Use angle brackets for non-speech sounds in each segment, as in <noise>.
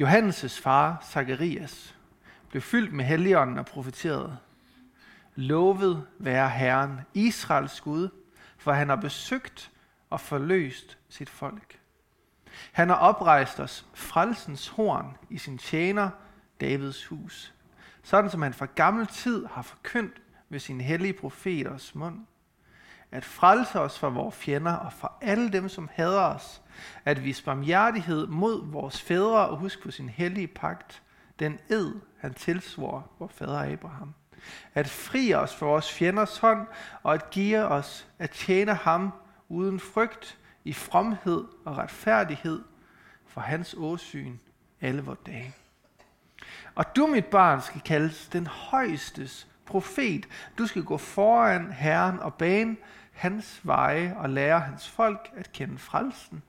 Johannes' far, Zacharias, blev fyldt med helligånden og profeterede. Lovet være Herren, Israels Gud, for han har besøgt og forløst sit folk. Han har oprejst os frelsens horn i sin tjener, Davids hus, sådan som han fra gammel tid har forkyndt ved sin hellige profeters mund. At frelse os fra vores fjender og fra alle dem, som hader os. At vise barmhjertighed mod vores fædre og huske på sin hellige pagt, den ed, han tilsvor vor fader Abraham. At fri os fra vores fjenders hånd og at give os at tjene ham uden frygt, i fromhed og retfærdighed for hans åsyn alle vores dage. Og du, mit barn, skal kaldes den højestes profet. Du skal gå foran Herren og bane hans veje og lære hans folk at kende frelsen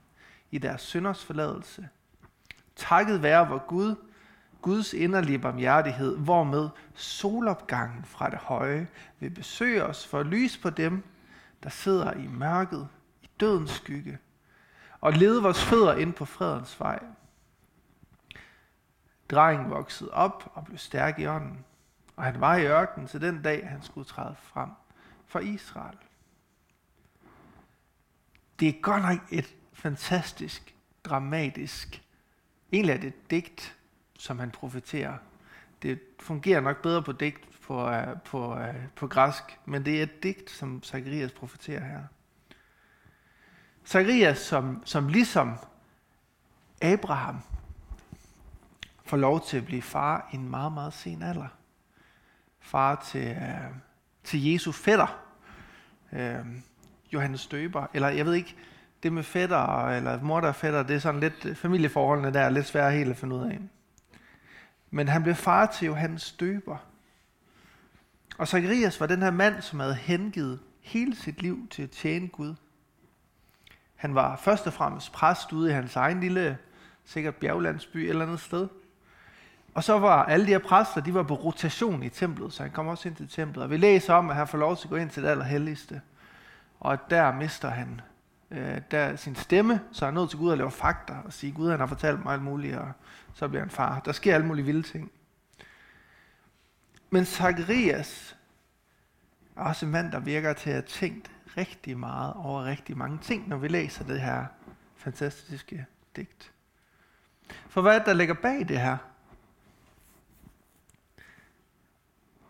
i deres synders forladelse. Takket være vor Gud, Guds inderlige barmhjertighed, hvormed solopgangen fra det høje vil besøge os for at lyse på dem, der sidder i mørket, i dødens skygge, og lede vores fødder ind på fredens vej. Drengen voksede op og blev stærk i ånden, og han var i ørkenen til den dag, han skulle træde frem for Israel. Det er godt nok et fantastisk, dramatisk, egentlig er det et digt, som han profeterer. Det fungerer nok bedre på digt på, uh, på, uh, på græsk, men det er et digt, som Zacharias profeterer her. Zacharias, som, som ligesom Abraham, får lov til at blive far i en meget, meget sen alder. Far til, uh, til Jesu fætter, uh, Johannes Døber, eller jeg ved ikke, det med fætter, eller mor der er fætter, det er sådan lidt, øh, familieforholdene der er lidt svære helt at finde ud af. Men han blev far til Johannes Døber. Og Zacharias var den her mand, som havde hengivet hele sit liv til at tjene Gud. Han var først og fremmest præst ude i hans egen lille, sikkert bjerglandsby eller andet sted. Og så var alle de her præster, de var på rotation i templet, så han kom også ind til templet. Og vi læser om, at han får lov til at gå ind til det allerhelligste. Og der mister han øh, der sin stemme, så er han nødt til Gud at lave fakta og sige, Gud han har fortalt mig alt muligt, og så bliver han far. Der sker alle mulige vilde ting. Men Zacharias er også en mand, der virker til at have tænkt rigtig meget over rigtig mange ting, når vi læser det her fantastiske digt. For hvad er det, der ligger bag det her?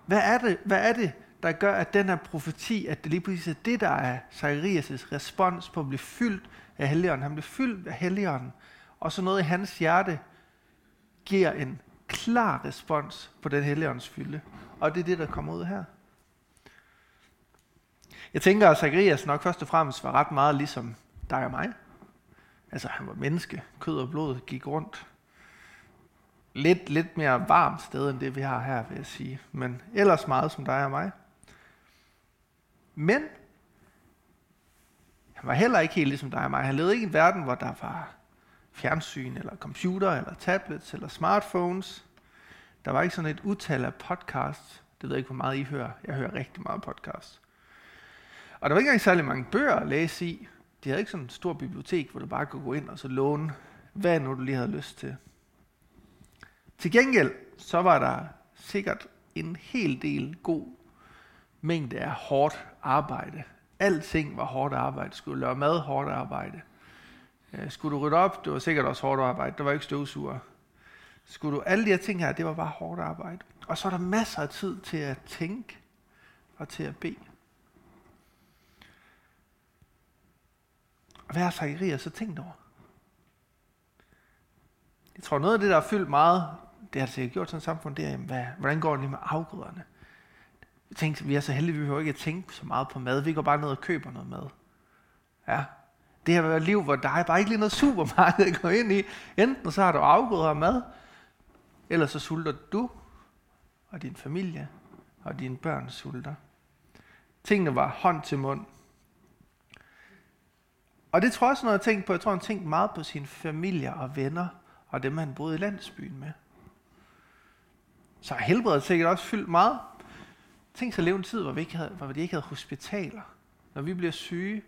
Hvad er det, hvad er det der gør, at den her profeti, at det lige præcis er det, der er Zacharias' respons på at blive fyldt af Helligånden. Han bliver fyldt af Helligånden, og så noget i hans hjerte giver en klar respons på den Helligåndens fylde. Og det er det, der kommer ud her. Jeg tænker, at Zacharias nok først og fremmest var ret meget ligesom dig og mig. Altså, han var menneske. Kød og blod gik rundt. Lidt, lidt mere varmt sted, end det vi har her, vil jeg sige. Men ellers meget som dig og mig. Men han var heller ikke helt ligesom dig og mig. Han levede ikke i en verden, hvor der var fjernsyn, eller computer, eller tablets, eller smartphones. Der var ikke sådan et utal af podcasts. Det ved jeg ikke, hvor meget I hører. Jeg hører rigtig meget podcast. Og der var ikke engang særlig mange bøger at læse i. De havde ikke sådan en stor bibliotek, hvor du bare kunne gå ind og så låne, hvad nu du lige havde lyst til. Til gengæld, så var der sikkert en hel del god mængde af hårdt arbejde. Alting var hårdt arbejde. Skulle lave mad, hårdt arbejde. Øh, skulle du rydde op, det var sikkert også hårdt arbejde. Der var ikke støvsuger. Skulle du, alle de her ting her, det var bare hårdt arbejde. Og så er der masser af tid til at tænke og til at bede. Og hvad har Zacharias så tænkt over? Jeg tror, noget af det, der har fyldt meget, det har sikkert gjort sådan et samfund, det er, hvad, hvordan går det lige med afgrøderne? Jeg tænkte, vi er så heldige, vi behøver ikke at tænke så meget på mad. Vi går bare ned og køber noget mad. Ja. Det har været et liv, hvor der er bare ikke lige noget supermarked at gå ind i. Enten så har du afgrøder af mad, eller så sulter du og din familie og dine børn sulter. Tingene var hånd til mund. Og det tror jeg også noget, jeg tænkte på. Jeg tror, han tænkte meget på sine familier og venner, og dem, han boede i landsbyen med. Så helbredet sikkert også fyldt meget. Tænk sig at leve en tid, hvor vi, ikke havde, hvor vi ikke havde hospitaler. Når vi bliver syge,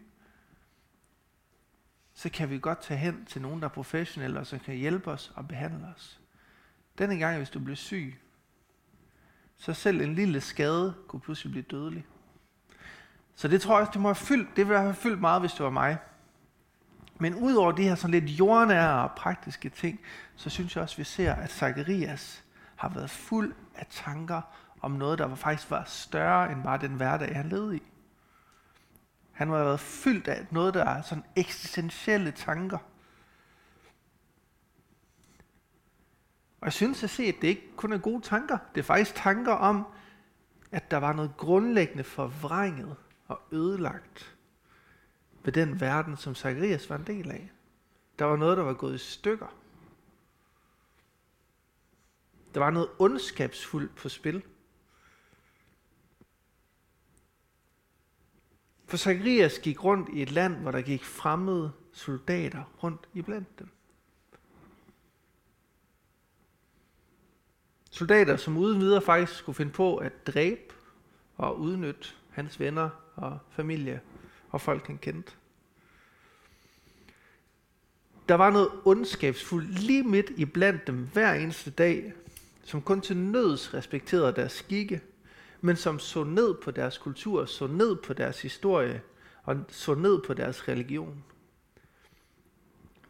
så kan vi godt tage hen til nogen, der er professionelle, og som kan hjælpe os og behandle os. Denne gang, hvis du bliver syg, så selv en lille skade kunne pludselig blive dødelig. Så det tror jeg også, det må have fyldt, det ville have fyldt meget, hvis det var mig. Men udover de her sådan lidt jordnære og praktiske ting, så synes jeg også, at vi ser, at Zacharias har været fuld af tanker om noget, der faktisk var større end bare den hverdag, han levede i. Han var været fyldt af noget, der er sådan eksistentielle tanker. Og jeg synes at se, at det ikke kun er gode tanker. Det er faktisk tanker om, at der var noget grundlæggende forvrænget og ødelagt ved den verden, som Zacharias var en del af. Der var noget, der var gået i stykker. Der var noget ondskabsfuldt på spil. For Zacharias gik rundt i et land, hvor der gik fremmede soldater rundt i blandt dem. Soldater, som uden videre faktisk skulle finde på at dræbe og udnytte hans venner og familie og folk, han kendte. Der var noget ondskabsfuldt lige midt i blandt dem hver eneste dag, som kun til nøds respekterede deres skikke, men som så ned på deres kultur, så ned på deres historie og så ned på deres religion.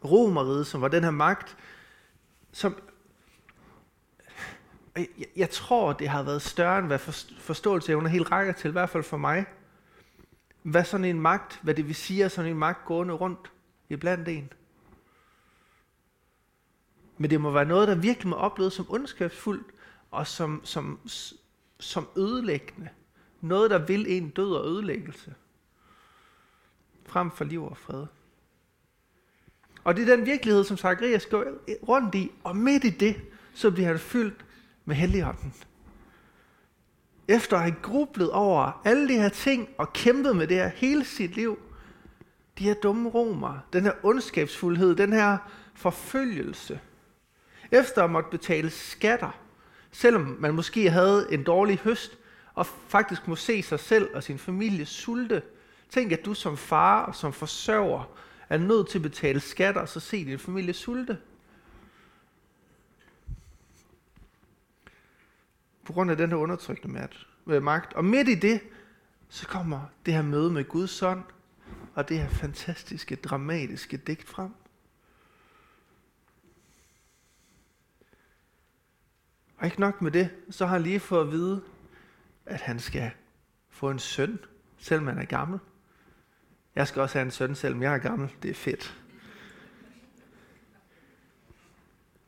Romeriet, som var den her magt, som jeg, jeg tror, det har været større end hvad forståelse under helt rækker til, i hvert fald for mig. Hvad sådan en magt, hvad det vil sige, at sådan en magt gående rundt i blandt en. Men det må være noget, der virkelig må opleves som ondskabsfuldt, og som, som, som ødelæggende. Noget, der vil en død og ødelæggelse. Frem for liv og fred. Og det er den virkelighed, som Zacharias går rundt i, og midt i det, så bliver han fyldt med Helligånden. Efter at have grublet over alle de her ting og kæmpet med det her hele sit liv, de her dumme romer, den her ondskabsfuldhed, den her forfølgelse, efter at måtte betale skatter, selvom man måske havde en dårlig høst, og faktisk må se sig selv og sin familie sulte. Tænk, at du som far og som forsørger er nødt til at betale skatter, og så se din familie sulte. På grund af den her undertrykkende øh, magt. Og midt i det, så kommer det her møde med Guds søn, og det her fantastiske, dramatiske digt frem. Og ikke nok med det, så har han lige fået at vide, at han skal få en søn, selvom han er gammel. Jeg skal også have en søn, selvom jeg er gammel. Det er fedt.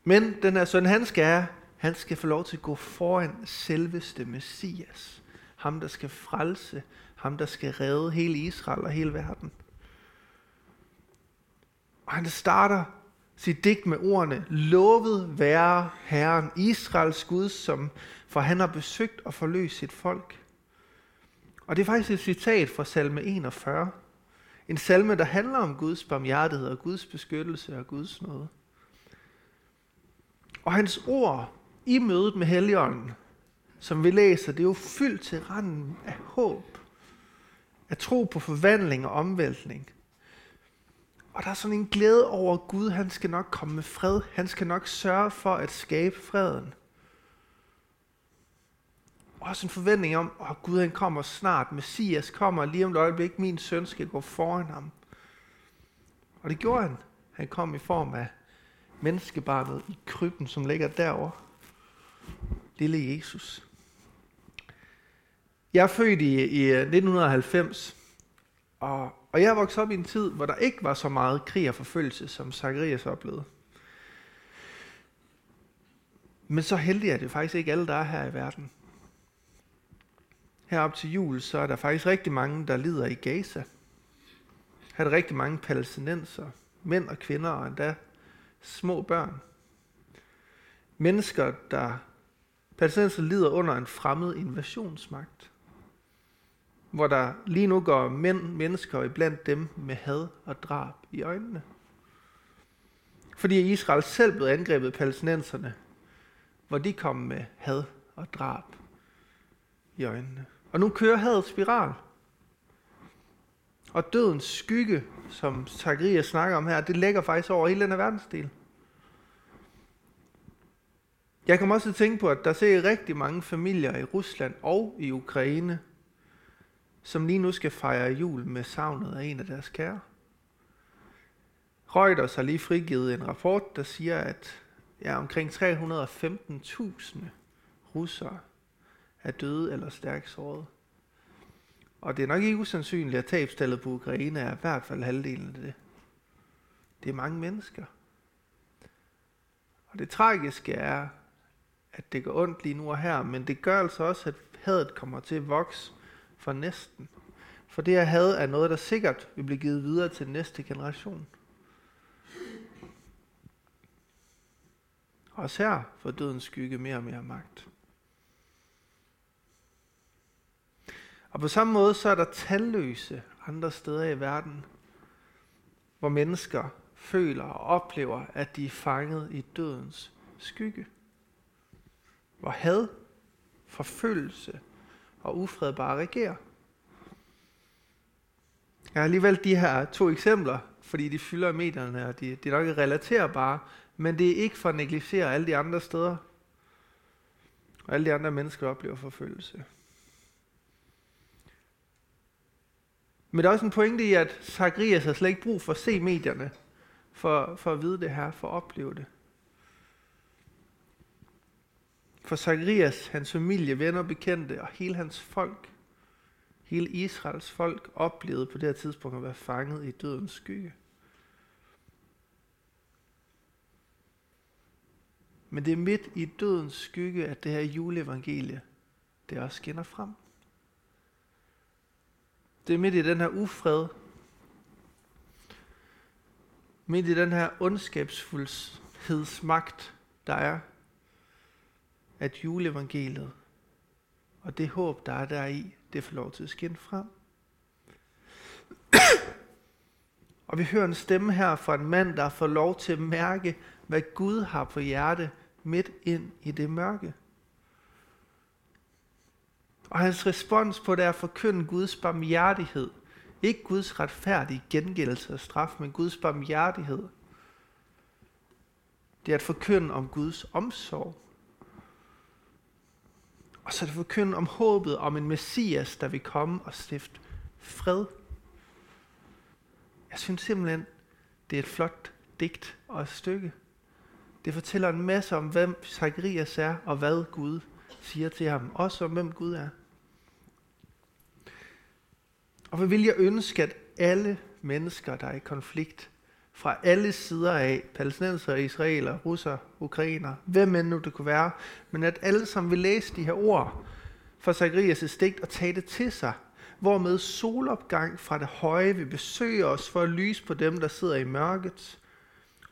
Men den her søn, han skal han skal få lov til at gå foran selveste Messias. Ham, der skal frelse. Ham, der skal redde hele Israel og hele verden. Og han starter sit digt med ordene, lovet være Herren, Israels Gud, som, for han har besøgt og forløst sit folk. Og det er faktisk et citat fra salme 41. En salme, der handler om Guds barmhjertighed og Guds beskyttelse og Guds nåde. Og hans ord i mødet med Helligånden, som vi læser, det er jo fyldt til randen af håb, af tro på forvandling og omvæltning – og der er sådan en glæde over Gud, han skal nok komme med fred. Han skal nok sørge for at skabe freden. Og også en forventning om, at Gud han kommer snart. Messias kommer lige om et øjeblik. Min søn skal gå foran ham. Og det gjorde han. Han kom i form af menneskebarnet i krybben, som ligger derovre. Lille Jesus. Jeg er født i, i øh, 1990, og og jeg voksede op i en tid, hvor der ikke var så meget krig og forfølgelse, som Zacharias oplevede. Men så heldig er det faktisk ikke alle, der er her i verden. Herop til jul, så er der faktisk rigtig mange, der lider i Gaza. Her er der rigtig mange palæstinenser, mænd og kvinder og endda små børn. Mennesker, der palæstinenser lider under en fremmed invasionsmagt hvor der lige nu går mænd, mennesker iblandt dem med had og drab i øjnene. Fordi Israel selv blev angrebet af palæstinenserne, hvor de kom med had og drab i øjnene. Og nu kører hadet spiral. Og dødens skygge som Zacharias snakker om her, det lægger faktisk over hele den her verdensdel. Jeg kommer også til at tænke på, at der ser rigtig mange familier i Rusland og i Ukraine, som lige nu skal fejre jul med savnet af en af deres kære. Reuters har lige frigivet en rapport, der siger, at ja, omkring 315.000 russere er døde eller stærkt såret. Og det er nok ikke usandsynligt, at tabstallet på Ukraine er i hvert fald halvdelen af det. Det er mange mennesker. Og det tragiske er, at det går ondt lige nu og her, men det gør altså også, at hadet kommer til at vokse for næsten. For det jeg havde, er noget, der sikkert vil blive givet videre til næste generation. Også her får dødens skygge mere og mere magt. Og på samme måde så er der talløse andre steder i verden, hvor mennesker føler og oplever, at de er fanget i dødens skygge. Hvor had, forfølgelse og ufred bare regerer. Jeg har alligevel de her to eksempler, fordi de fylder medierne, og de, de er nok relaterbare, men det er ikke for at negligere alle de andre steder, og alle de andre mennesker, oplever forfølgelse. Men der er også en pointe i, at Zacharias har slet ikke brug for at se medierne, for, for at vide det her, for at opleve det. For Zacharias, hans familie, venner, bekendte og hele hans folk, hele Israels folk, oplevede på det her tidspunkt at være fanget i dødens skygge. Men det er midt i dødens skygge, at det her juleevangelie, det også skinner frem. Det er midt i den her ufred, midt i den her ondskabsfuldhedsmagt, der er, at juleevangeliet og det håb, der er deri, det får lov til at skinne frem. <coughs> og vi hører en stemme her fra en mand, der får lov til at mærke, hvad Gud har på hjerte midt ind i det mørke. Og hans respons på det er at forkynde Guds barmhjertighed. Ikke Guds retfærdige gengældelse og straf, men Guds barmhjertighed. Det er at forkynde om Guds omsorg. Og så er det forkynde om håbet om en messias, der vil komme og stifte fred. Jeg synes simpelthen, det er et flot digt og et stykke. Det fortæller en masse om, hvem Zacharias er, og hvad Gud siger til ham. Også om, hvem Gud er. Og hvad vil jeg ønske, at alle mennesker, der er i konflikt, fra alle sider af, palæstinenser, israeler, russer, ukrainer, hvem end nu det kunne være, men at alle som vil læse de her ord fra Zacharias' stigt og tage det til sig, hvormed solopgang fra det høje vil besøge os for at lyse på dem, der sidder i mørket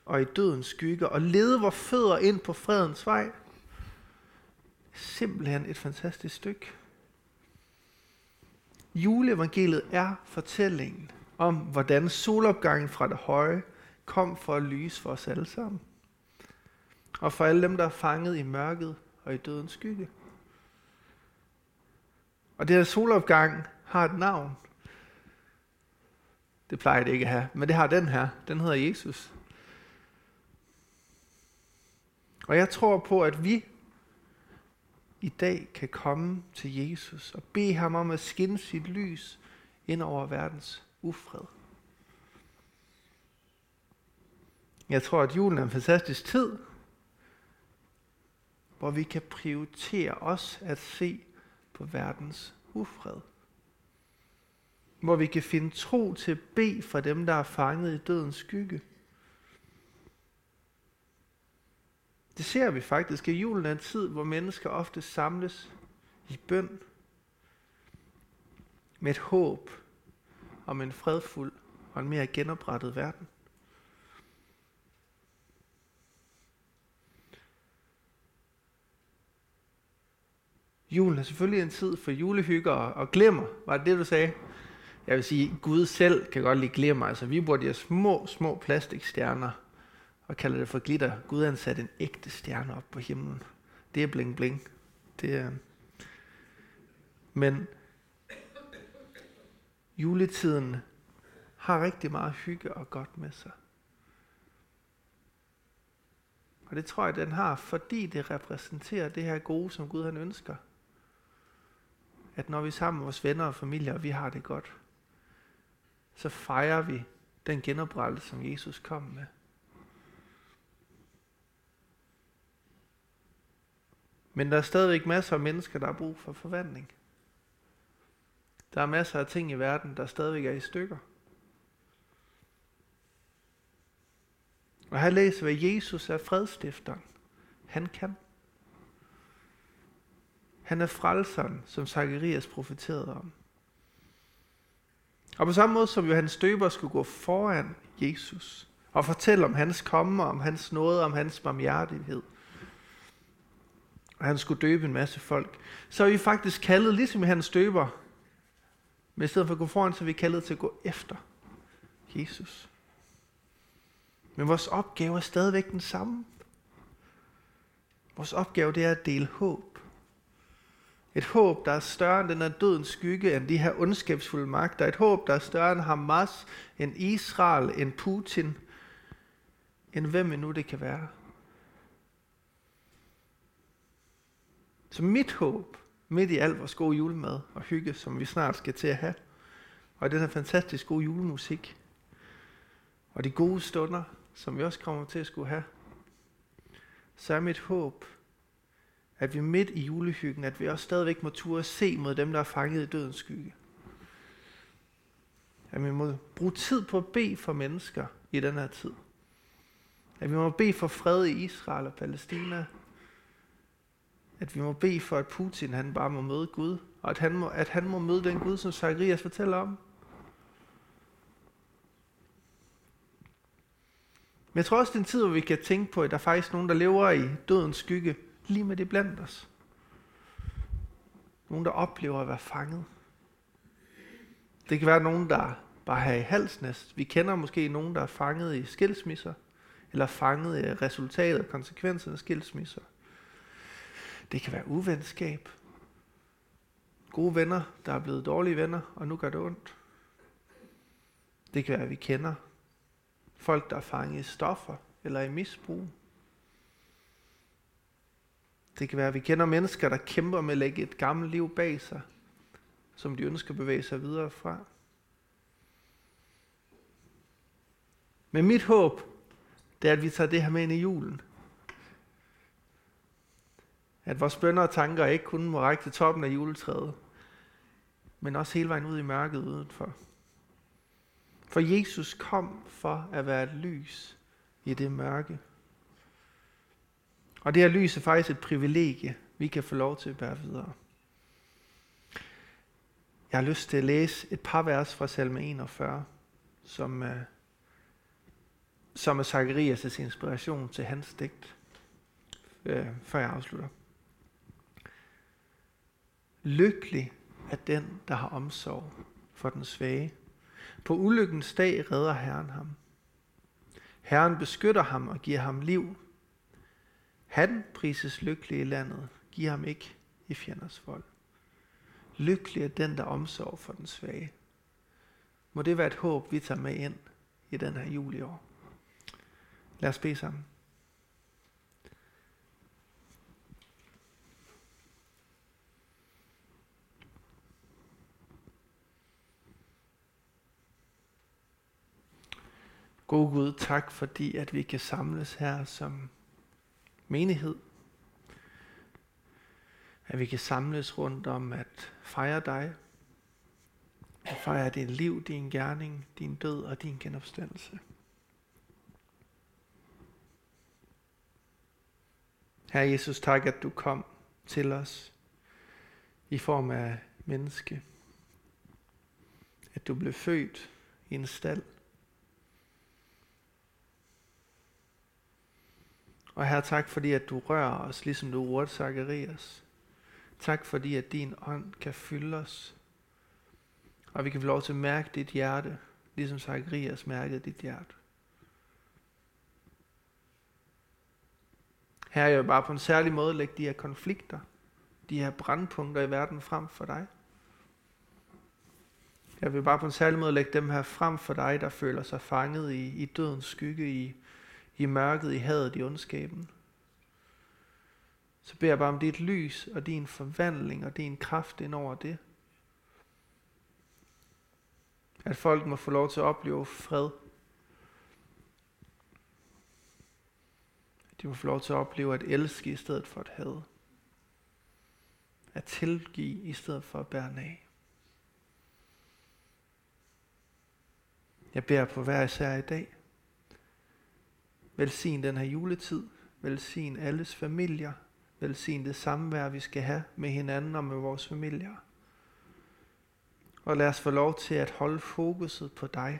og i dødens skygge, og lede vores fødder ind på fredens vej. Simpelthen et fantastisk stykke. Juleevangeliet er fortællingen om, hvordan solopgangen fra det høje kom for at lyse for os alle sammen. Og for alle dem, der er fanget i mørket og i dødens skygge. Og det her solopgang har et navn. Det plejer det ikke at have, men det har den her. Den hedder Jesus. Og jeg tror på, at vi i dag kan komme til Jesus og bede ham om at skinne sit lys ind over verdens ufred. Jeg tror, at julen er en fantastisk tid, hvor vi kan prioritere os at se på verdens ufred. Hvor vi kan finde tro til at bede for dem, der er fanget i dødens skygge. Det ser vi faktisk, at julen er en tid, hvor mennesker ofte samles i bøn med et håb om en fredfuld og en mere genoprettet verden. Julen er selvfølgelig en tid for julehygger og glemmer. Var det det, du sagde? Jeg vil sige, Gud selv kan godt lide glemmer. Altså, vi bruger de her små, små plastikstjerner og kalder det for glitter. Gud har sat en ægte stjerne op på himlen. Det er bling bling. Det er... Men juletiden har rigtig meget hygge og godt med sig. Og det tror jeg, den har, fordi det repræsenterer det her gode, som Gud han ønsker. At når vi er sammen med vores venner og familie, og vi har det godt, så fejrer vi den genoprettelse, som Jesus kom med. Men der er stadigvæk masser af mennesker, der har brug for forvandling. Der er masser af ting i verden, der stadigvæk er i stykker. Og her læser vi, at Jesus er fredstifteren. Han kan. Han er frelseren, som Zacharias profeterede om. Og på samme måde som Johannes Døber skulle gå foran Jesus og fortælle om hans komme, om hans nåde, om hans barmhjertighed, og han skulle døbe en masse folk, så er vi faktisk kaldet, ligesom Johannes Døber, men i stedet for at gå foran, så er vi kaldet til at gå efter Jesus. Men vores opgave er stadigvæk den samme. Vores opgave det er at dele håb. Et håb, der er større end den her dødens skygge, end de her ondskabsfulde magter. Et håb, der er større end Hamas, end Israel, end Putin, end hvem nu det kan være. Så mit håb, midt i alt vores gode julemad og hygge, som vi snart skal til at have, og den her fantastisk gode julemusik, og de gode stunder, som vi også kommer til at skulle have, så er mit håb, at vi midt i julehyggen, at vi også stadigvæk må turde se mod dem, der er fanget i dødens skygge. At vi må bruge tid på at bede for mennesker i den her tid. At vi må bede for fred i Israel og Palæstina. At vi må bede for, at Putin han bare må møde Gud. Og at han må, at han må møde den Gud, som Zacharias fortæller om. Men jeg tror også, det er en tid, hvor vi kan tænke på, at der er faktisk nogen, der lever i dødens skygge, lige med det blandt os. Nogen, der oplever at være fanget. Det kan være nogen, der bare har i halsnæst. Vi kender måske nogen, der er fanget i skilsmisser, eller fanget i resultatet og konsekvenserne af skilsmisser. Det kan være uvenskab. Gode venner, der er blevet dårlige venner, og nu gør det ondt. Det kan være, at vi kender folk, der er fanget i stoffer eller i misbrug. Det kan være, at vi kender mennesker, der kæmper med at lægge et gammelt liv bag sig, som de ønsker at bevæge sig videre fra. Men mit håb, det er, at vi tager det her med ind i julen. At vores bønder og tanker ikke kun må række til toppen af juletræet, men også hele vejen ud i mørket udenfor. For Jesus kom for at være et lys i det mørke. Og det her lys er faktisk et privilegie, vi kan få lov til at bære videre. Jeg har lyst til at læse et par vers fra salme 41, som, uh, som er Zacharias' inspiration til hans digt, uh, før jeg afslutter. Lykkelig er den, der har omsorg for den svage. På ulykkens dag redder Herren ham. Herren beskytter ham og giver ham liv. Han prises lykkelig i landet, giv ham ikke i fjenders vold. Lykkelig er den, der omsorg for den svage. Må det være et håb, vi tager med ind i den her jul i år. Lad os bede sammen. God Gud, tak fordi, at vi kan samles her som menighed. At vi kan samles rundt om at fejre dig. At fejre dit liv, din gerning, din død og din genopstandelse. Herre Jesus, tak, at du kom til os i form af menneske. At du blev født i en stald Og her tak fordi, at du rører os, ligesom du rørte Zacharias. Tak fordi, at din ånd kan fylde os. Og vi kan få lov til at mærke dit hjerte, ligesom Zacharias mærkede dit hjerte. Her er jeg bare på en særlig måde lægge de her konflikter, de her brandpunkter i verden frem for dig. Jeg vil bare på en særlig måde lægge dem her frem for dig, der føler sig fanget i, i dødens skygge, i, i mørket, i hadet, i ondskaben. Så beder jeg bare om dit lys og din forvandling og din kraft ind over det. At folk må få lov til at opleve fred. At De må få lov til at opleve at elske i stedet for at hade. At tilgive i stedet for at bære af. Jeg beder på hver især i dag. Velsign den her juletid. Velsign alles familier. Velsign det samvær, vi skal have med hinanden og med vores familier. Og lad os få lov til at holde fokuset på dig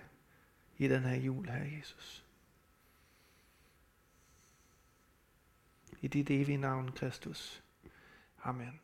i den her jul her, Jesus. I dit evige navn, Kristus. Amen.